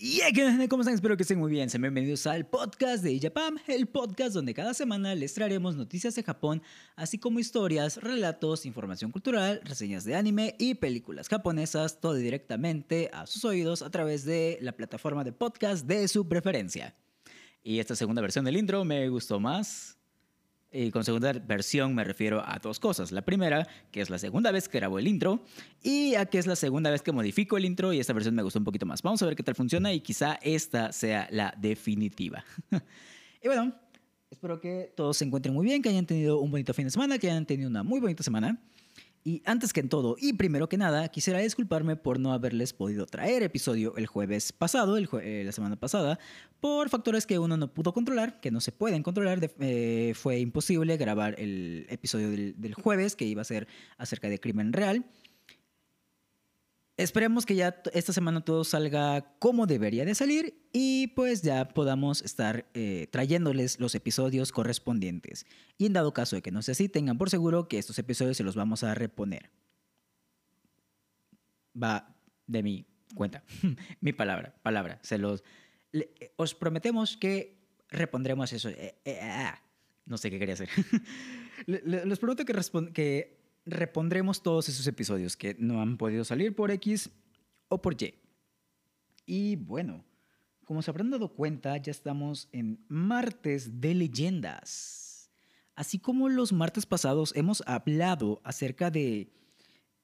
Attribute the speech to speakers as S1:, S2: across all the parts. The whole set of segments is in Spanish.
S1: Y yeah, ¿cómo están? Espero que estén muy bien. Sean bienvenidos al podcast de Japan, el podcast donde cada semana les traeremos noticias de Japón, así como historias, relatos, información cultural, reseñas de anime y películas japonesas, todo directamente a sus oídos a través de la plataforma de podcast de su preferencia. Y esta segunda versión del intro me gustó más y con segunda versión me refiero a dos cosas. La primera, que es la segunda vez que grabo el intro, y a que es la segunda vez que modifico el intro y esta versión me gustó un poquito más. Vamos a ver qué tal funciona y quizá esta sea la definitiva. y bueno, espero que todos se encuentren muy bien, que hayan tenido un bonito fin de semana, que hayan tenido una muy bonita semana. Y antes que en todo, y primero que nada, quisiera disculparme por no haberles podido traer episodio el jueves pasado, eh, la semana pasada, por factores que uno no pudo controlar, que no se pueden controlar. Eh, fue imposible grabar el episodio del jueves, que iba a ser acerca de crimen real. Esperemos que ya esta semana todo salga como debería de salir y pues ya podamos estar eh, trayéndoles los episodios correspondientes. Y en dado caso de que no sea así, tengan por seguro que estos episodios se los vamos a reponer. Va de mi cuenta, mi palabra, palabra. Se los, os prometemos que repondremos eso. Eh, eh, ah, no sé qué quería hacer. les prometo que, que repondremos todos esos episodios que no han podido salir por X o por Y. Y bueno, como se habrán dado cuenta, ya estamos en martes de leyendas. Así como los martes pasados hemos hablado acerca de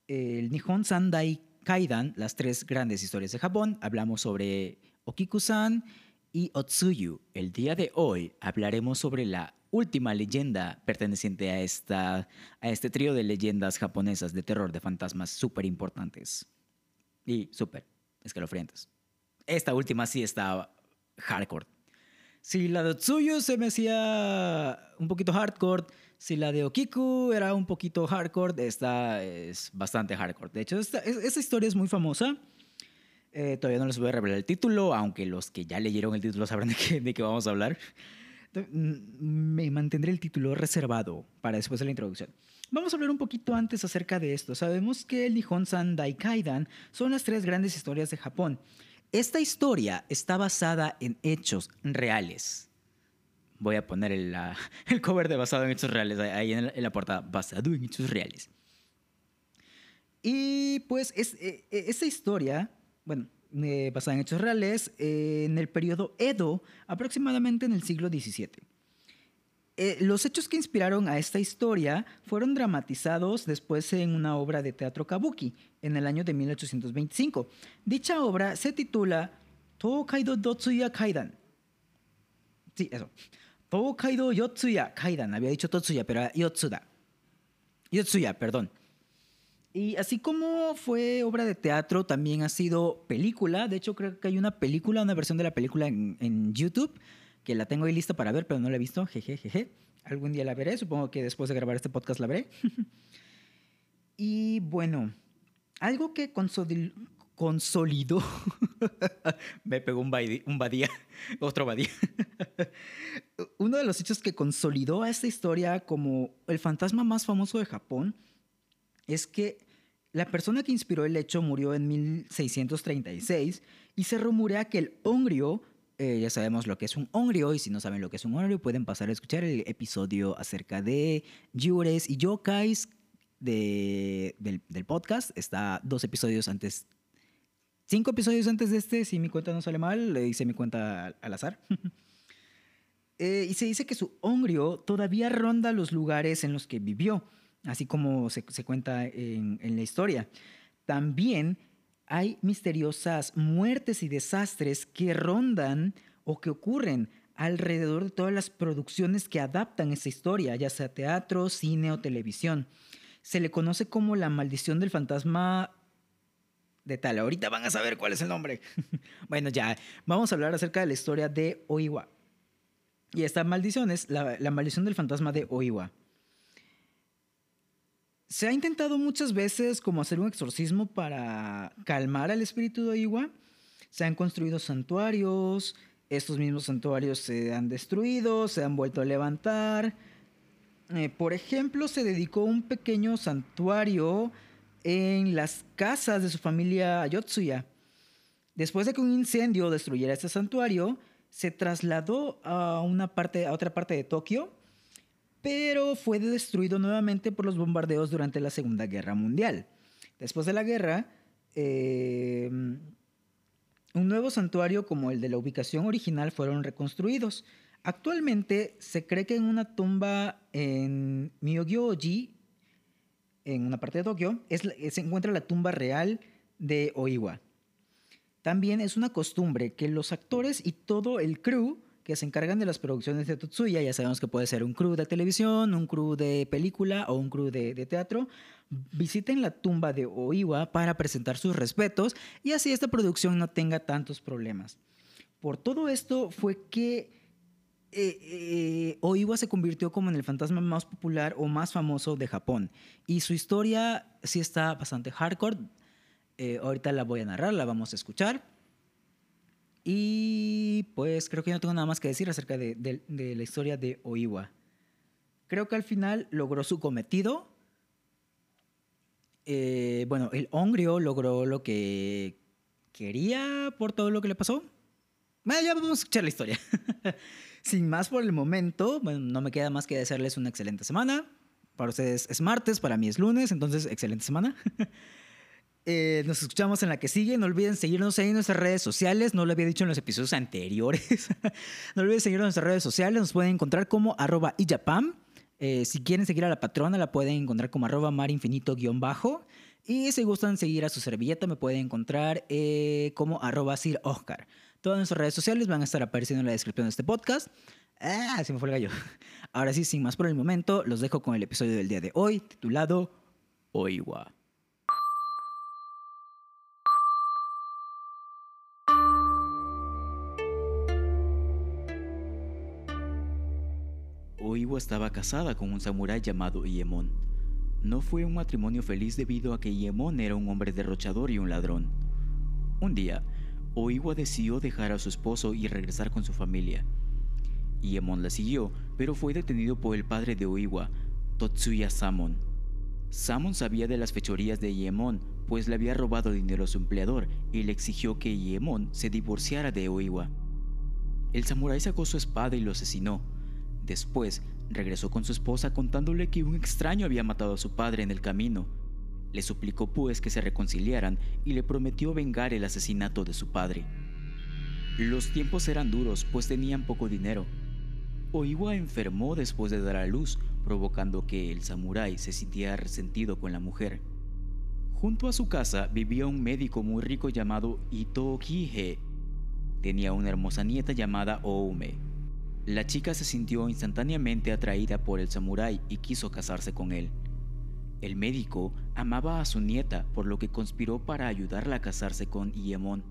S1: el Nihon Sandai Kaidan, las tres grandes historias de Japón, hablamos sobre Okiku-san y Otsuyu. El día de hoy hablaremos sobre la última leyenda perteneciente a, esta, a este trío de leyendas japonesas de terror de fantasmas súper importantes y súper escalofriantes. Esta última sí está hardcore. Si la de Tsuyu se me hacía un poquito hardcore, si la de Okiku era un poquito hardcore, esta es bastante hardcore. De hecho, esta, historia es muy famosa. Eh, todavía no les voy a revelar el título, aunque los que ya leyeron el título sabrán de qué, de qué vamos a hablar me mantendré el título reservado para después de la introducción. Vamos a hablar un poquito antes acerca de esto. Sabemos que el Nihon-san Daikaidan son las tres grandes historias de Japón. Esta historia está basada en hechos reales. Voy a poner el, cover de basado en hechos reales ahí en, la portada, basado en hechos reales. Y pues es, e, e, esta historia, bueno, eh, basada en hechos reales, eh, en el periodo Edo, aproximadamente en el siglo XVII. Eh, los hechos que inspiraron a esta historia fueron dramatizados después en una obra de teatro kabuki en el año de 1825. Dicha obra se titula Tokaido Dotsuya Kaidan. Sí, eso. Tokaido Yotsuya Kaidan. Había dicho Totsuya, pero era Yotsuda. Yotsuya, perdón. Y así como fue obra de teatro, también ha sido película. De hecho, creo que hay una película, una versión de la película en, YouTube, que la tengo ahí lista para ver, pero no la he visto. Jeje, jeje. Algún día la veré. Supongo que después de grabar este podcast la veré. y bueno, algo que consolidó. Me pegó un, un badía, otro badía. Uno de los hechos que consolidó a esta historia como el fantasma más famoso de Japón es que la persona que inspiró el hecho murió en 1636 y se rumorea que el hongrio, eh, ya sabemos lo que es un hongrio, y si no saben lo que es un hongrio, pueden pasar a escuchar el episodio acerca de yures y yokais del, podcast. Está dos episodios antes, cinco episodios antes de este, si mi cuenta no sale mal, le hice mi cuenta al, azar. Eh, y se dice que su hongrio todavía ronda los lugares en los que vivió así como se, cuenta en, la historia. También hay misteriosas muertes y desastres que rondan o que ocurren alrededor de todas las producciones que adaptan esa historia, ya sea teatro, cine o televisión. Se le conoce como la maldición del fantasma de tal. Ahorita van a saber cuál es el nombre. bueno, ya, vamos a hablar acerca de la historia de Oiwa. Y esta maldición es la, la maldición del fantasma de Oiwa. Se ha intentado muchas veces como hacer un exorcismo para calmar al espíritu de Iwa. Se han construido santuarios, estos mismos santuarios se han destruido, se han vuelto a levantar. Eh, por ejemplo, se dedicó un pequeño santuario en las casas de su familia Yotsuya. Después de que un incendio destruyera este santuario, se trasladó a, una parte, a otra parte de Tokio, pero fue destruido nuevamente por los bombardeos durante la Segunda Guerra Mundial. Después de la guerra, eh, un nuevo santuario como el de la ubicación original fueron reconstruidos. Actualmente se cree que en una tumba en Miyogyoji, en una parte de Tokio, se encuentra la tumba real de Oiwa. También es una costumbre que los actores y todo el crew que se encargan de las producciones de Totsuya, ya sabemos que puede ser un crew de televisión, un crew de película o un crew de, teatro, visiten la tumba de Oiwa para presentar sus respetos y así esta producción no tenga tantos problemas. Por todo esto fue que eh, eh, Oiwa se convirtió como en el fantasma más popular o más famoso de Japón. Y su historia sí está bastante hardcore. Eh, ahorita la voy a narrar, la vamos a escuchar. Y pues creo que no tengo nada más que decir acerca de, la historia de Oiwa. Creo que al final logró su cometido. Eh, bueno, el Hongrio logró lo que quería por todo lo que le pasó. Bueno, ya vamos a escuchar la historia. Sin más por el momento, bueno, no me queda más que desearles una excelente semana. Para ustedes es martes, para mí es lunes, entonces excelente semana. Eh, nos escuchamos en la que sigue. No olviden seguirnos ahí en nuestras redes sociales. No lo había dicho en los episodios anteriores. no olviden seguirnos en nuestras redes sociales. Nos pueden encontrar como arroba. Eh, si quieren seguir a la patrona, la pueden encontrar como arroba marinfinito-bajo. Y si gustan seguir a su servilleta, me pueden encontrar eh, como arroba. Todas nuestras redes sociales van a estar apareciendo en la descripción de este podcast. Ah, se me fue el gallo. Ahora sí, sin más por el momento, los dejo con el episodio del día de hoy, titulado Oiwa.
S2: Estaba casada con un samurái llamado Iemon. No fue un matrimonio feliz debido a que Iemon era un hombre derrochador y un ladrón. Un día, Oiwa decidió dejar a su esposo y regresar con su familia. Iemon la siguió, pero fue detenido por el padre de Oiwa, Totsuya Samon. Samon sabía de las fechorías de Iemon, pues le había robado dinero a su empleador y le exigió que Iemon se divorciara de Oiwa. El samurái sacó su espada y lo asesinó, Después, regresó con su esposa contándole que un extraño había matado a su padre en el camino. Le suplicó pues que se reconciliaran y le prometió vengar el asesinato de su padre. Los tiempos eran duros, pues tenían poco dinero. Oiwa enfermó después de dar a luz, provocando que el samurái se sintiera resentido con la mujer. Junto a su casa vivía un médico muy rico llamado Ito. Tenía una hermosa nieta llamada Oume, la chica se sintió instantáneamente atraída por el samurái y quiso casarse con él. El médico amaba a su nieta, por lo que conspiró para ayudarla a casarse con Iemon.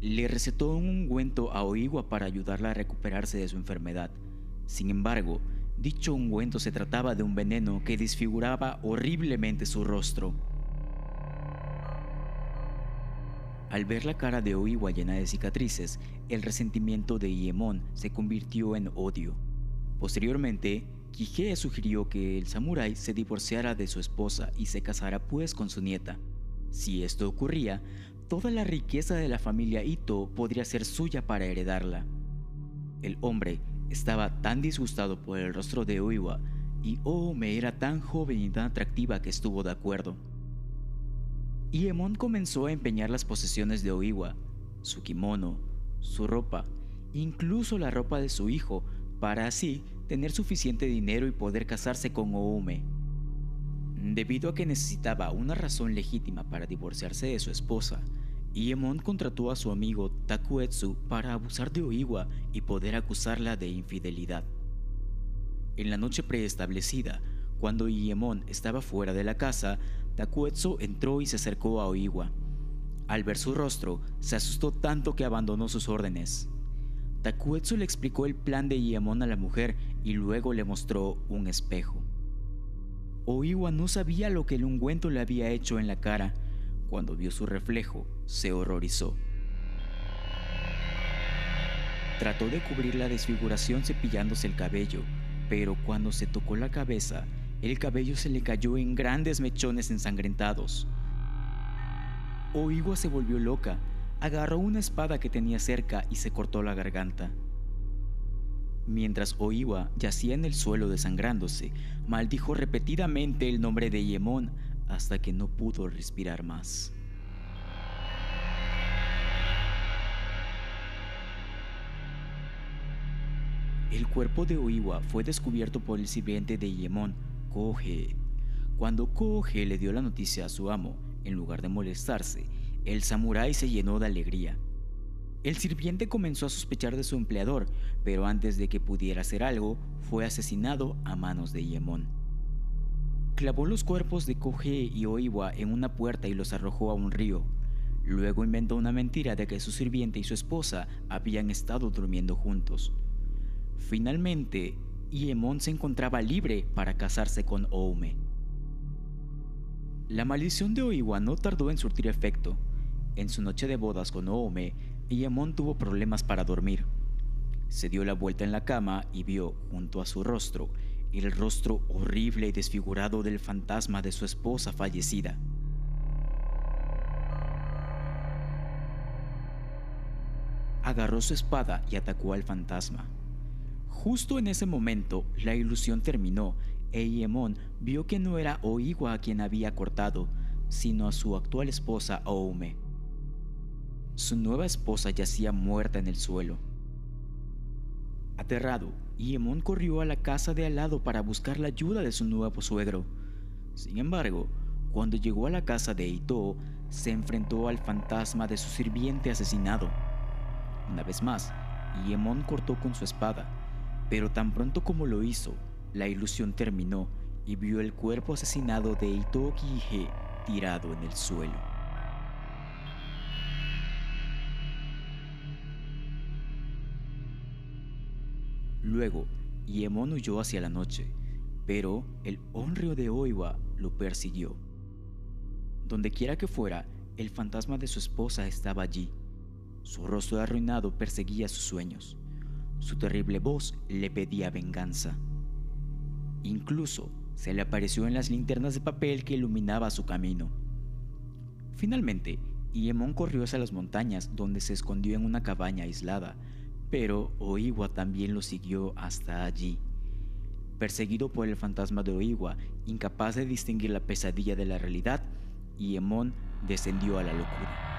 S2: Le recetó un ungüento a Oiwa para ayudarla a recuperarse de su enfermedad. Sin embargo, dicho ungüento se trataba de un veneno que desfiguraba horriblemente su rostro. Al ver la cara de Oiwa llena de cicatrices, el resentimiento de Iemon se convirtió en odio. Posteriormente, Kihei sugirió que el samurái se divorciara de su esposa y se casara pues con su nieta. Si esto ocurría, toda la riqueza de la familia Ito podría ser suya para heredarla. El hombre estaba tan disgustado por el rostro de Oiwa y Oome era tan joven y tan atractiva que estuvo de acuerdo. Iemon comenzó a empeñar las posesiones de Oiwa, su kimono, su ropa, incluso la ropa de su hijo, para así tener suficiente dinero y poder casarse con Oume. Debido a que necesitaba una razón legítima para divorciarse de su esposa, Iemon contrató a su amigo Takuetsu para abusar de Oiwa y poder acusarla de infidelidad. En la noche preestablecida, cuando Iemon estaba fuera de la casa, Takuetsu entró y se acercó a Oiwa. Al ver su rostro, se asustó tanto que abandonó sus órdenes. Takuetsu le explicó el plan de Iemon a la mujer y luego le mostró un espejo. Oiwa no sabía lo que el ungüento le había hecho en la cara. Cuando vio su reflejo, se horrorizó. Trató de cubrir la desfiguración cepillándose el cabello, pero cuando se tocó la cabeza, el cabello se le cayó en grandes mechones ensangrentados. Oiwa se volvió loca. agarró una espada que tenía cerca y se cortó la garganta. Mientras Oiwa yacía en el suelo desangrándose, maldijo repetidamente el nombre de Yemón hasta que no pudo respirar más. El cuerpo de Oiwa fue descubierto por el sirviente de Yemón, Koje. Cuando Koje le dio la noticia a su amo, en lugar de molestarse, el samurái se llenó de alegría. El sirviente comenzó a sospechar de su empleador, pero antes de que pudiera hacer algo, fue asesinado a manos de Yemón. Clavó los cuerpos de Koje y Oiwa en una puerta y los arrojó a un río. Luego inventó una mentira de que su sirviente y su esposa habían estado durmiendo juntos. Finalmente, Iemon se encontraba libre para casarse con Oume. La maldición de Oiwa no tardó en surtir efecto. En su noche de bodas con Oume, Iemon tuvo problemas para dormir. Se dio la vuelta en la cama y vio, junto a su rostro, el rostro horrible y desfigurado del fantasma de su esposa fallecida. Agarró su espada y atacó al fantasma. Justo en ese momento, la ilusión terminó e Iemon vio que no era Oiwa a quien había cortado, sino a su actual esposa Oume. Su nueva esposa yacía muerta en el suelo. Aterrado, Iemon corrió a la casa de al lado para buscar la ayuda de su nuevo suegro. Sin embargo, cuando llegó a la casa de Ito, se enfrentó al fantasma de su sirviente asesinado. Una vez más, Iemon cortó con su espada, pero tan pronto como lo hizo, la ilusión terminó y vio el cuerpo asesinado de Itoki Ige tirado en el suelo. Luego, Yemon huyó hacia la noche, pero el honrio de Oiwa lo persiguió. Donde quiera que fuera, el fantasma de su esposa estaba allí. Su rostro arruinado perseguía sus sueños. Su terrible voz le pedía venganza. Incluso se le apareció en las linternas de papel que iluminaba su camino. Finalmente, Iemon corrió hacia las montañas donde se escondió en una cabaña aislada, pero Oiwa también lo siguió hasta allí. Perseguido por el fantasma de Oiwa, incapaz de distinguir la pesadilla de la realidad, Iemon descendió a la locura.